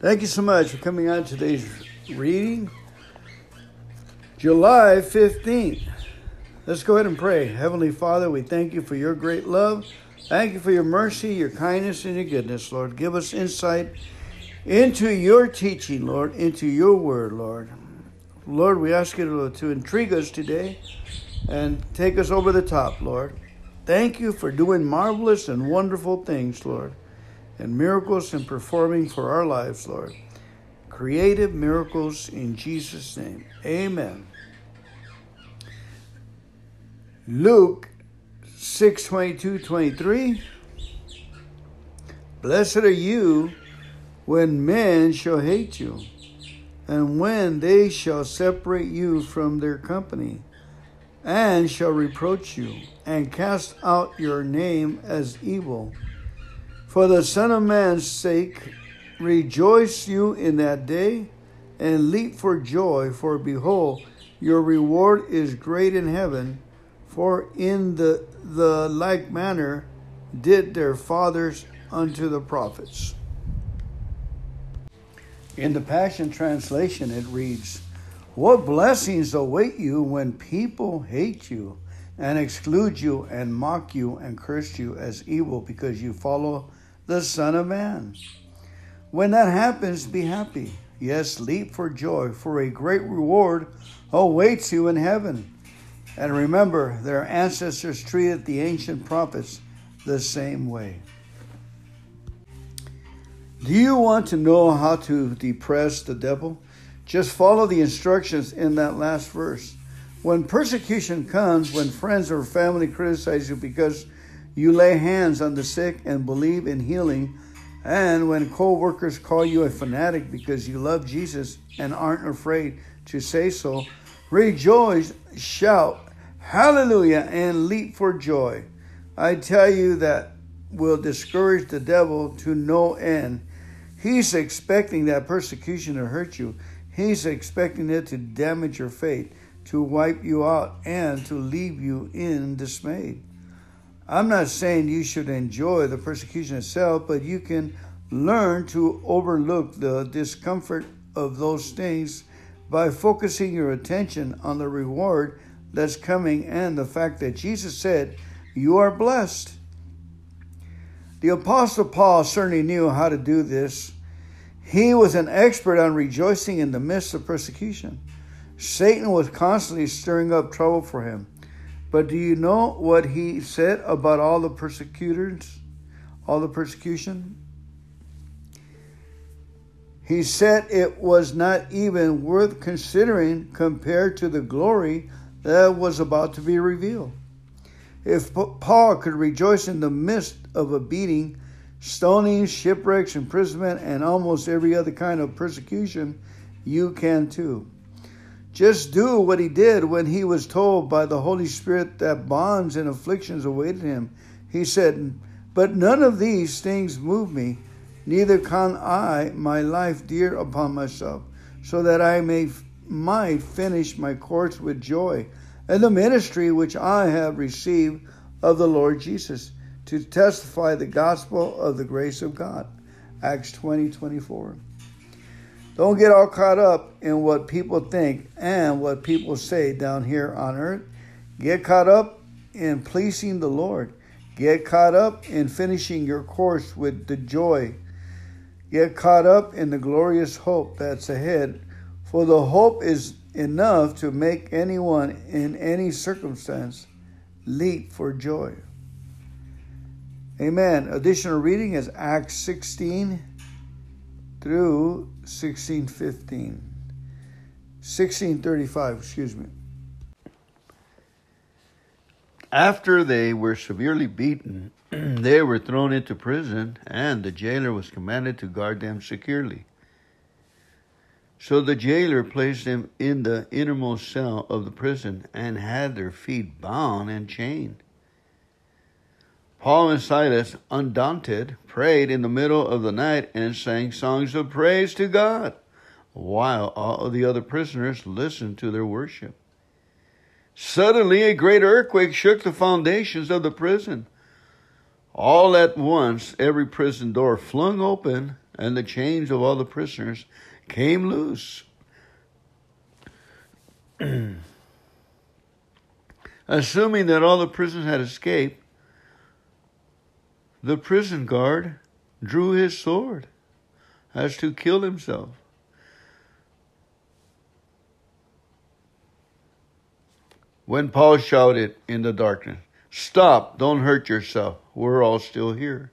Thank you so much for coming on today's reading. July 15th. Let's go ahead and pray. Heavenly Father, we thank you for your great love. Thank you for your mercy, your kindness, and your goodness, Lord. Give us insight into your teaching, Lord, into your word, Lord. Lord, we ask you to, to intrigue us today and take us over the top, Lord. Thank you for doing marvelous and wonderful things, Lord, and miracles and performing for our lives, Lord. Creative miracles in Jesus' name. Amen. Luke 6 22 23. Blessed are you when men shall hate you, and when they shall separate you from their company, and shall reproach you, and cast out your name as evil. For the Son of Man's sake, rejoice you in that day, and leap for joy, for behold, your reward is great in heaven for in the, the like manner did their fathers unto the prophets. In the Passion Translation, it reads, What blessings await you when people hate you and exclude you and mock you and curse you as evil because you follow the Son of Man. When that happens, be happy. Yes, leap for joy, for a great reward awaits you in heaven. And remember, their ancestors treated the ancient prophets the same way. Do you want to know how to depress the devil? Just follow the instructions in that last verse. When persecution comes, when friends or family criticize you because you lay hands on the sick and believe in healing, and when co workers call you a fanatic because you love Jesus and aren't afraid to say so, rejoice, shout, Hallelujah, and leap for joy. I tell you that will discourage the devil to no end. He's expecting that persecution to hurt you. He's expecting it to damage your faith, to wipe you out, and to leave you in dismay. I'm not saying you should enjoy the persecution itself, but you can learn to overlook the discomfort of those things by focusing your attention on the reward that's coming and the fact that Jesus said, You are blessed. The Apostle Paul certainly knew how to do this. He was an expert on rejoicing in the midst of persecution. Satan was constantly stirring up trouble for him. But do you know what he said about all the persecutors, all the persecution? He said it was not even worth considering compared to the glory that was about to be revealed. If Paul could rejoice in the midst of a beating, stoning, shipwrecks, imprisonment, and almost every other kind of persecution, you can too. Just do what he did when he was told by the Holy Spirit that bonds and afflictions awaited him. He said, But none of these things move me, neither can I my life dear upon myself, so that I may might finish my course with joy and the ministry which I have received of the Lord Jesus to testify the gospel of the grace of God. Acts 20 24. Don't get all caught up in what people think and what people say down here on earth. Get caught up in pleasing the Lord. Get caught up in finishing your course with the joy. Get caught up in the glorious hope that's ahead for the hope is enough to make anyone in any circumstance leap for joy. Amen. Additional reading is Acts 16 through 1615. 1635, excuse me. After they were severely beaten, they were thrown into prison, and the jailer was commanded to guard them securely. So the jailer placed them in the innermost cell of the prison and had their feet bound and chained. Paul and Silas, undaunted, prayed in the middle of the night and sang songs of praise to God, while all the other prisoners listened to their worship. Suddenly, a great earthquake shook the foundations of the prison. All at once, every prison door flung open and the chains of all the prisoners came loose. Assuming that all the prisoners had escaped, the prison guard drew his sword as to kill himself. When Paul shouted in the darkness, Stop, don't hurt yourself, we're all still here.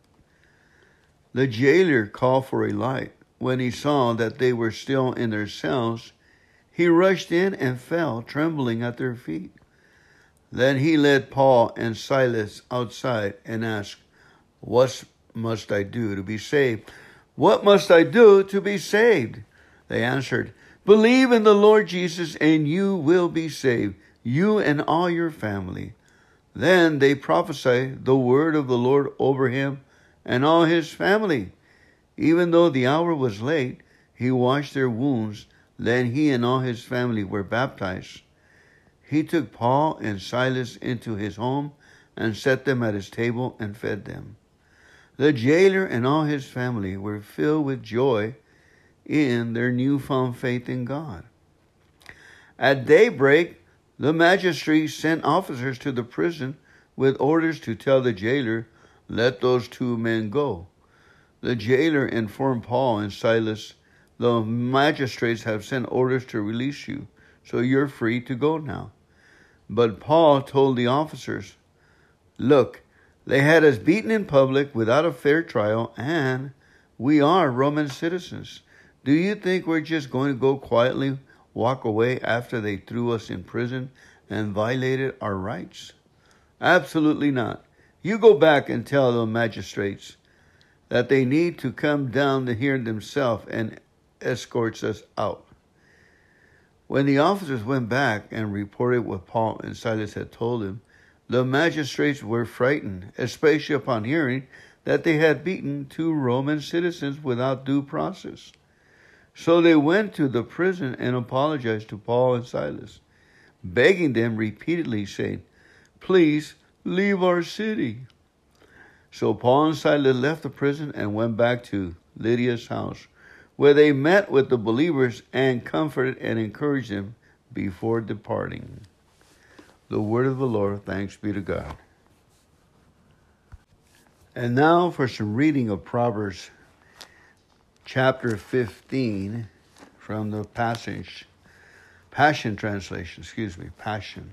The jailer called for a light. When he saw that they were still in their cells, he rushed in and fell, trembling at their feet. Then he led Paul and Silas outside and asked, What must I do to be saved? What must I do to be saved? They answered, Believe in the Lord Jesus, and you will be saved, you and all your family. Then they prophesied the word of the Lord over him and all his family. Even though the hour was late, he washed their wounds. Then he and all his family were baptized. He took Paul and Silas into his home and set them at his table and fed them. The jailer and all his family were filled with joy in their newfound faith in God. At daybreak, the magistrates sent officers to the prison with orders to tell the jailer, Let those two men go. The jailer informed Paul and Silas, The magistrates have sent orders to release you, so you're free to go now. But Paul told the officers, Look, they had us beaten in public without a fair trial, and we are Roman citizens. Do you think we're just going to go quietly walk away after they threw us in prison and violated our rights? Absolutely not. You go back and tell the magistrates that they need to come down to here themselves and escorts us out. When the officers went back and reported what Paul and Silas had told them, the magistrates were frightened, especially upon hearing that they had beaten two Roman citizens without due process. So they went to the prison and apologized to Paul and Silas, begging them repeatedly, saying, Please leave our city. So Paul and Silas left the prison and went back to Lydia's house, where they met with the believers and comforted and encouraged them before departing. The word of the Lord, thanks be to God. And now for some reading of Proverbs chapter 15 from the passage, Passion Translation, excuse me, Passion.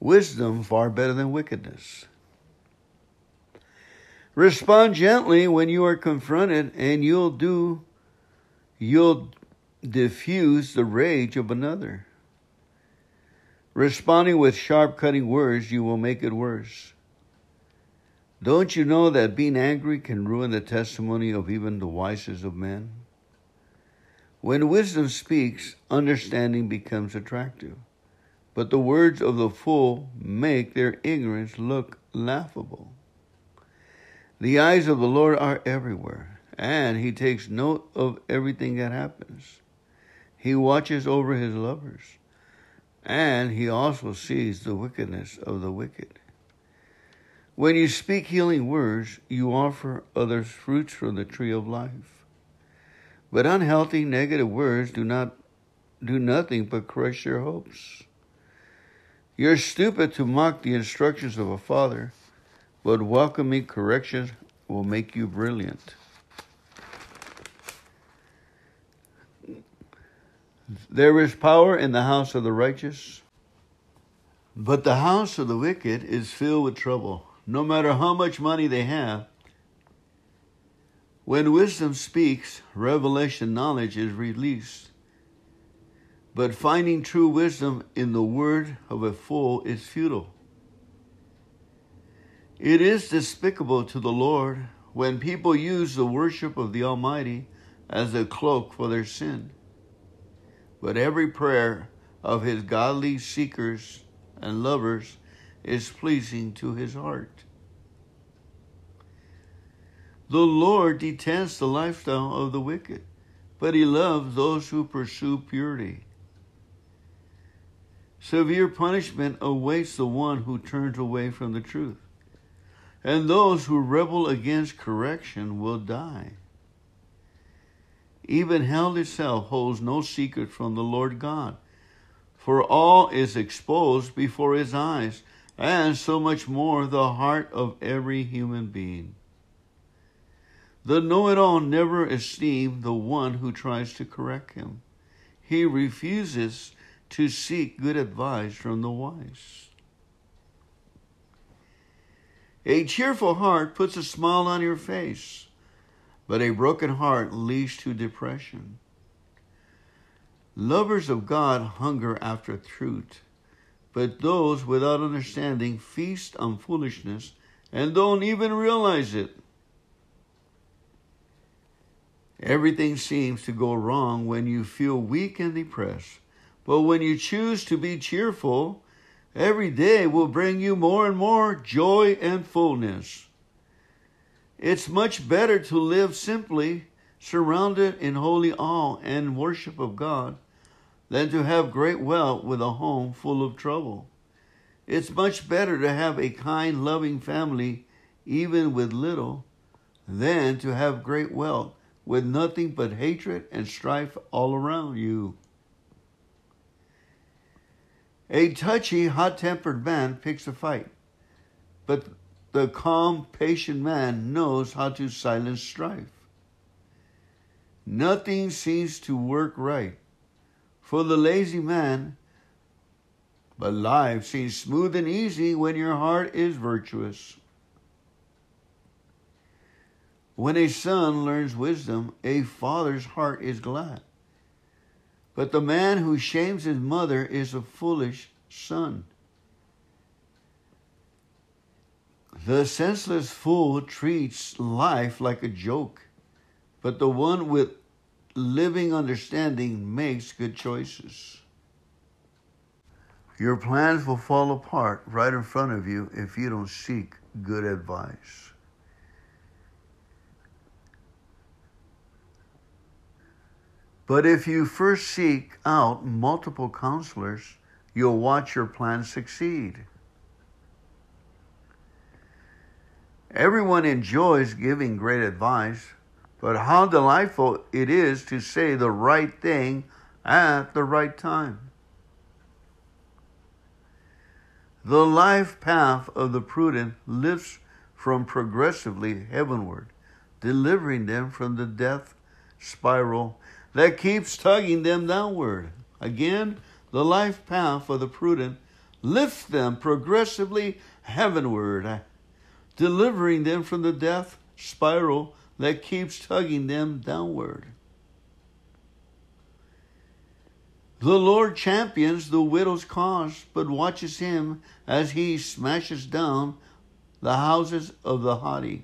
Wisdom far better than wickedness. Respond gently when you are confronted, and you'll do, you'll diffuse the rage of another. Responding with sharp, cutting words, you will make it worse. Don't you know that being angry can ruin the testimony of even the wisest of men? When wisdom speaks, understanding becomes attractive, but the words of the fool make their ignorance look laughable. The eyes of the Lord are everywhere, and he takes note of everything that happens. He watches over his lovers, and he also sees the wickedness of the wicked. When you speak healing words, you offer others fruits from the tree of life. But unhealthy, negative words do not do nothing but crush your hopes. You're stupid to mock the instructions of a father, but welcoming corrections will make you brilliant. There is power in the house of the righteous, but the house of the wicked is filled with trouble no matter how much money they have. When wisdom speaks, revelation knowledge is released. But finding true wisdom in the word of a fool is futile. It is despicable to the Lord when people use the worship of the Almighty as a cloak for their sin. But every prayer of his godly seekers and lovers is pleasing to his heart. The Lord detests the lifestyle of the wicked, but he loves those who pursue purity. Severe punishment awaits the one who turns away from the truth, and those who rebel against correction will die. Even hell itself holds no secret from the Lord God, for all is exposed before his eyes, and so much more the heart of every human being. The know it all never esteems the one who tries to correct him. He refuses to seek good advice from the wise. A cheerful heart puts a smile on your face, but a broken heart leads to depression. Lovers of God hunger after truth, but those without understanding feast on foolishness and don't even realize it. Everything seems to go wrong when you feel weak and depressed. But when you choose to be cheerful, every day will bring you more and more joy and fullness. It's much better to live simply, surrounded in holy awe and worship of God, than to have great wealth with a home full of trouble. It's much better to have a kind, loving family, even with little, than to have great wealth with nothing but hatred and strife all around you. A touchy, hot tempered man picks a fight, but the calm, patient man knows how to silence strife. Nothing seems to work right for the lazy man, but life seems smooth and easy when your heart is virtuous. When a son learns wisdom, a father's heart is glad. But the man who shames his mother is a foolish son. The senseless fool treats life like a joke, but the one with living understanding makes good choices. Your plans will fall apart right in front of you if you don't seek good advice. But if you first seek out multiple counselors, you'll watch your plan succeed. Everyone enjoys giving great advice, but how delightful it is to say the right thing at the right time. The life path of the prudent lifts from progressively heavenward, delivering them from the death spiral that keeps tugging them downward. Again, the life path for the prudent lifts them progressively heavenward, delivering them from the death spiral that keeps tugging them downward. The Lord champions the widow's cause, but watches him as he smashes down the houses of the haughty.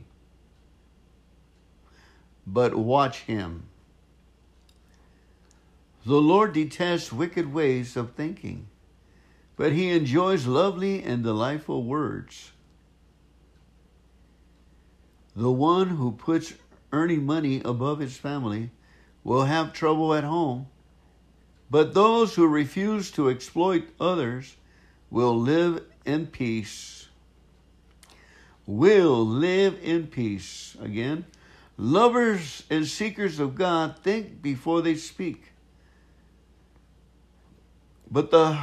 But watch him. The Lord detests wicked ways of thinking, but he enjoys lovely and delightful words. The one who puts earning money above his family will have trouble at home, but those who refuse to exploit others will live in peace. Will live in peace. Again, lovers and seekers of God think before they speak but the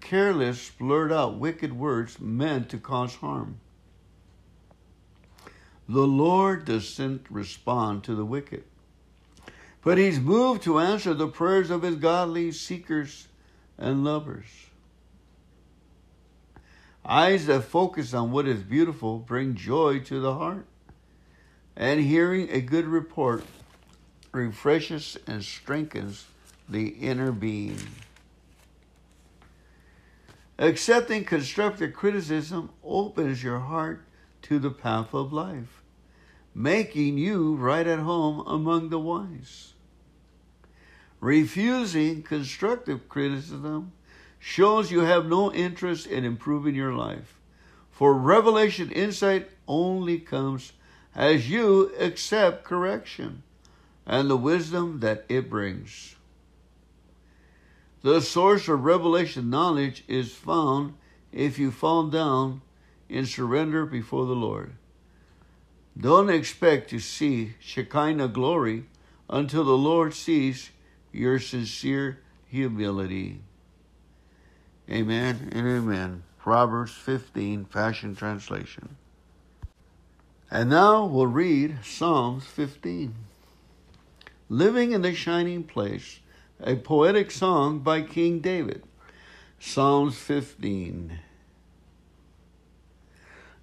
careless blurt out wicked words meant to cause harm. The Lord doesn't respond to the wicked, but He's moved to answer the prayers of His godly seekers and lovers. Eyes that focus on what is beautiful bring joy to the heart, and hearing a good report refreshes and strengthens the inner being. Accepting constructive criticism opens your heart to the path of life, making you right at home among the wise. Refusing constructive criticism shows you have no interest in improving your life. For revelation insight only comes as you accept correction and the wisdom that it brings. The source of revelation knowledge is found if you fall down in surrender before the Lord. Don't expect to see Shekinah glory until the Lord sees your sincere humility. Amen and amen. Proverbs 15, Passion Translation. And now we'll read Psalms 15. Living in the Shining Place, a poetic song by King David. Psalms 15.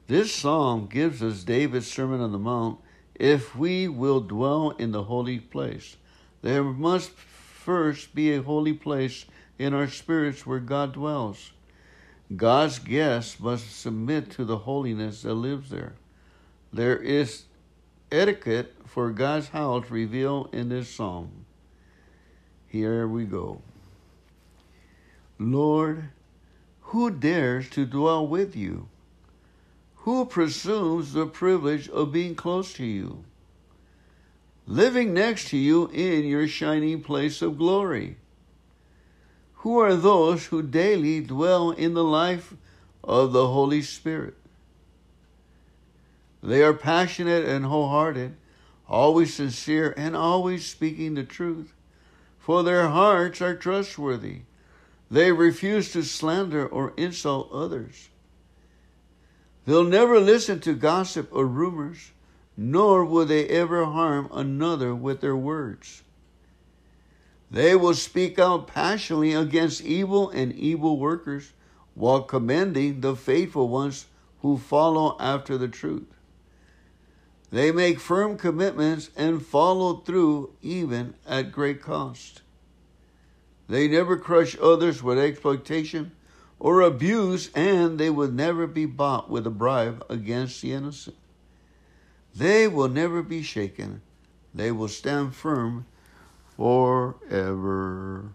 This psalm gives us David's Sermon on the Mount. If we will dwell in the holy place, there must first be a holy place in our spirits where God dwells. God's guests must submit to the holiness that lives there. There is etiquette for God's house revealed in this psalm. Here we go. Lord, who dares to dwell with you? Who presumes the privilege of being close to you? Living next to you in your shining place of glory. Who are those who daily dwell in the life of the Holy Spirit? They are passionate and wholehearted, always sincere, and always speaking the truth, for their hearts are trustworthy. They refuse to slander or insult others. They'll never listen to gossip or rumors, nor will they ever harm another with their words. They will speak out passionately against evil and evil workers while commending the faithful ones who follow after the truth. They make firm commitments and follow through even at great cost. They never crush others with exploitation or abuse, and they will never be bought with a bribe against the innocent. They will never be shaken. They will stand firm forever.